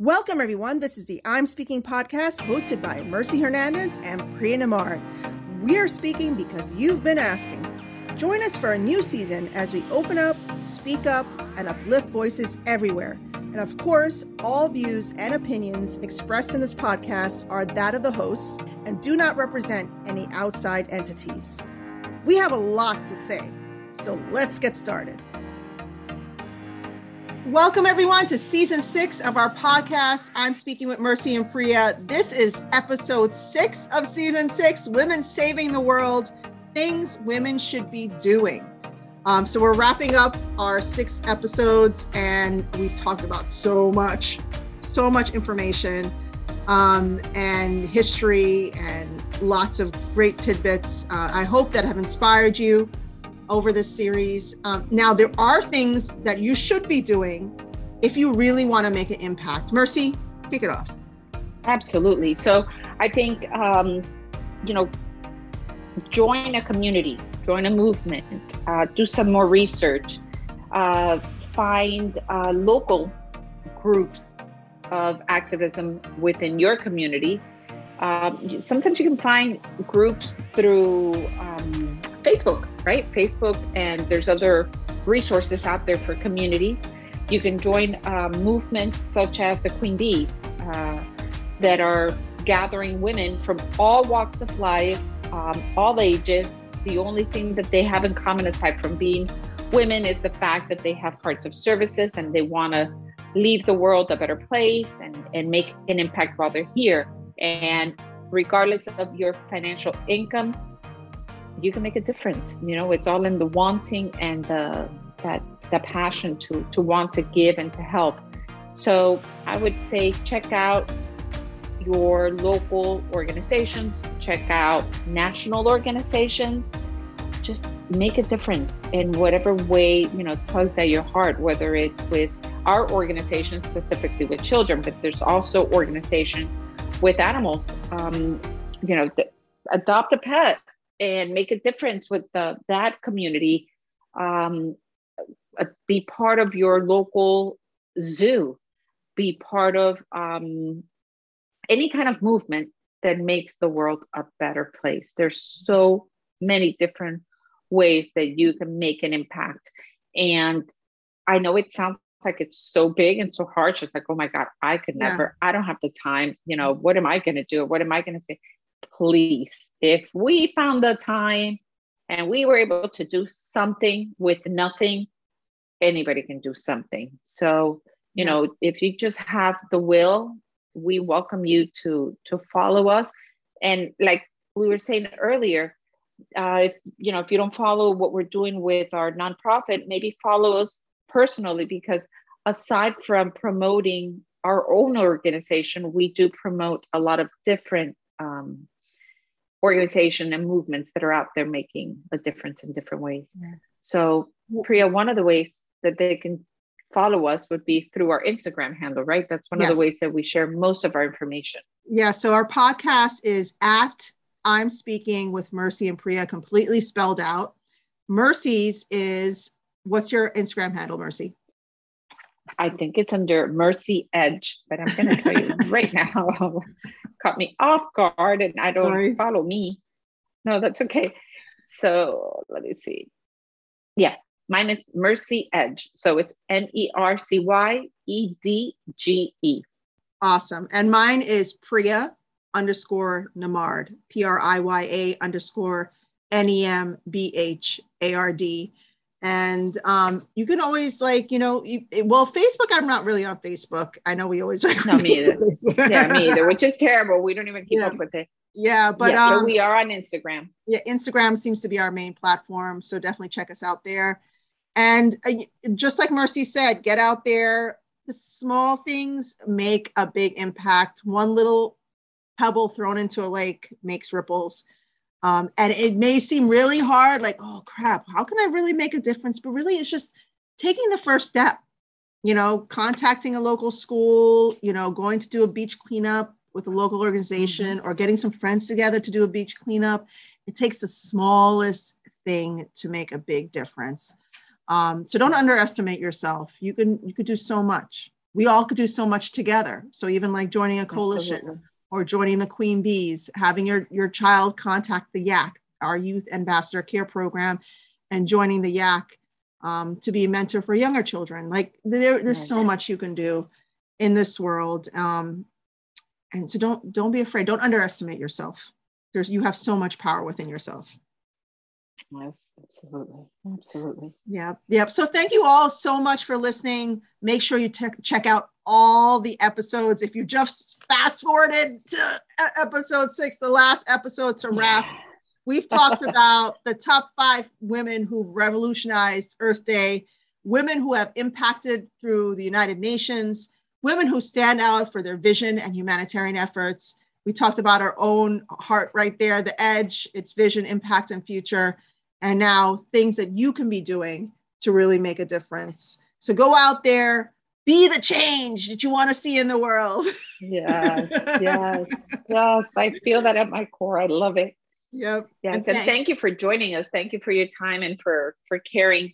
Welcome, everyone. This is the I'm Speaking podcast hosted by Mercy Hernandez and Priya Nembhard. We are speaking because you've been asking. Join us for a new season as we open up, speak up, and uplift voices everywhere. And of course, all views and opinions expressed in this podcast are that of the hosts and do not represent any outside entities. We have a lot to say, so let's get started. Welcome, everyone, to season six of our podcast. I'm speaking with Mercy and Priya. This is episode six of season six Women Saving the World Things Women Should Be Doing. Um, so, we're wrapping up our six episodes, and we've talked about so much, so much information um, and history and lots of great tidbits. Uh, I hope that have inspired you over this series. Um, now, there are things that you should be doing if you really want to make an impact. Mercy, kick it off. Absolutely. So I think, um, you know, join a community, join a movement, uh, do some more research, uh, find uh, local groups of activism within your community. Um, sometimes you can find groups through um, Facebook, right? Facebook, and there's other resources out there for community. You can join uh, movements such as the Queen Bees uh, that are gathering women from all walks of life, um, all ages. The only thing that they have in common, aside from being women, is the fact that they have parts of services and they want to leave the world a better place and, and make an impact while they're here. And regardless of your financial income, you can make a difference. You know, it's all in the wanting and the that the passion to to want to give and to help. So I would say check out your local organizations, check out national organizations. Just make a difference in whatever way you know tugs at your heart, whether it's with our organization specifically with children, but there's also organizations with animals. Um, you know, th- adopt a pet and make a difference with the, that community. Um, uh, be part of your local zoo. Be part of um, any kind of movement that makes the world a better place. There's so many different ways that you can make an impact. And I know it sounds like it's so big and so hard. Just like, oh my God, I could never, yeah. I don't have the time. You know, what am I going to do? What am I going to say? Please, if we found the time and we were able to do something with nothing, anybody can do something. So, you yeah. know, if you just have the will, we welcome you to to follow us. And like we were saying earlier, uh, if you know if you don't follow what we're doing with our nonprofit, maybe follow us personally because aside from promoting our own organization, we do promote a lot of different um, organization and movements that are out there making a difference in different ways. Yeah. So, Priya, one of the ways that they can follow us would be through our Instagram handle, right? That's one yes. of the ways that we share most of our information. Yeah. So our podcast is at I'm speaking with Mercy and Priya, completely spelled out. Mercy's is what's your Instagram handle, Mercy? I think it's under Mercy Edge, but I'm going to tell you right now, caught me off guard and I don't Sorry. follow me. No, that's okay. So let me see. Yeah, mine is Mercy Edge. So it's M E R C Y E D G E. Awesome. And mine is Priya underscore Nembhard, P R I Y A underscore N E M B H A R D and um, you can always like you know you, well facebook i'm not really on facebook. I know we always no me either. Yeah me either which is terrible. We don't even keep yeah. up with it. Yeah but yeah, um, we are on instagram. Yeah instagram seems to be our main platform so definitely check us out there. And uh, just like mercy said get out there. The small things make a big impact. One little pebble thrown into a lake makes ripples um, and it may seem really hard, like, oh crap, how can I really make a difference? But really, it's just taking the first step, you know, contacting a local school, you know, going to do a beach cleanup with a local organization mm-hmm. or getting some friends together to do a beach cleanup. It takes the smallest thing to make a big difference. Um, so don't underestimate yourself. You can you could do so much. we all could do so much together. So even like joining a coalition Absolutely. Or joining the Queen Bees, having your, your child contact the YAC, our Youth Ambassador Care Program, and joining the YAC um, to be a mentor for younger children. Like there, there's so much you can do in this world. Um, and so don't don't be afraid. Don't underestimate yourself. There's you have so much power within yourself. Yes, absolutely. Absolutely. Yeah. Yep. So thank you all so much for listening. Make sure you te- check out all the episodes. If you just fast forwarded to episode six, the last episode to wrap, yeah. we've talked about the top five women who revolutionized Earth Day, women who have impacted through the United Nations, women who stand out for their vision and humanitarian efforts. We talked about our own heart right there, the edge, its vision, impact, and future and now things that you can be doing to really make a difference. So go out there, be the change that you want to see in the world. yes, yes, yes. I feel that at my core. I love it. Yep. Yes, and, and thank you for joining us. Thank you for your time and for for caring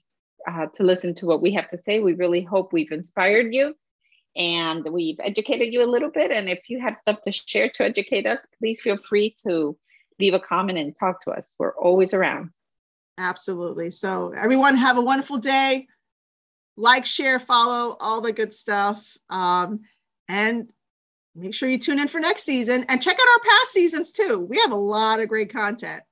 uh, to listen to what we have to say. We really hope we've inspired you and we've educated you a little bit. And if you have stuff to share to educate us, please feel free to leave a comment and talk to us. We're always around. Absolutely. So, everyone, have a wonderful day. Like, share, follow, all the good stuff. Um, and make sure you tune in for next season and check out our past seasons too. We have a lot of great content.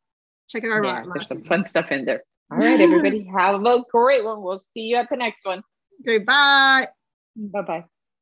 Check out our yeah, there's some season. fun stuff in there. All right, everybody, have a great one. We'll see you at the next one. Okay, bye. Bye bye.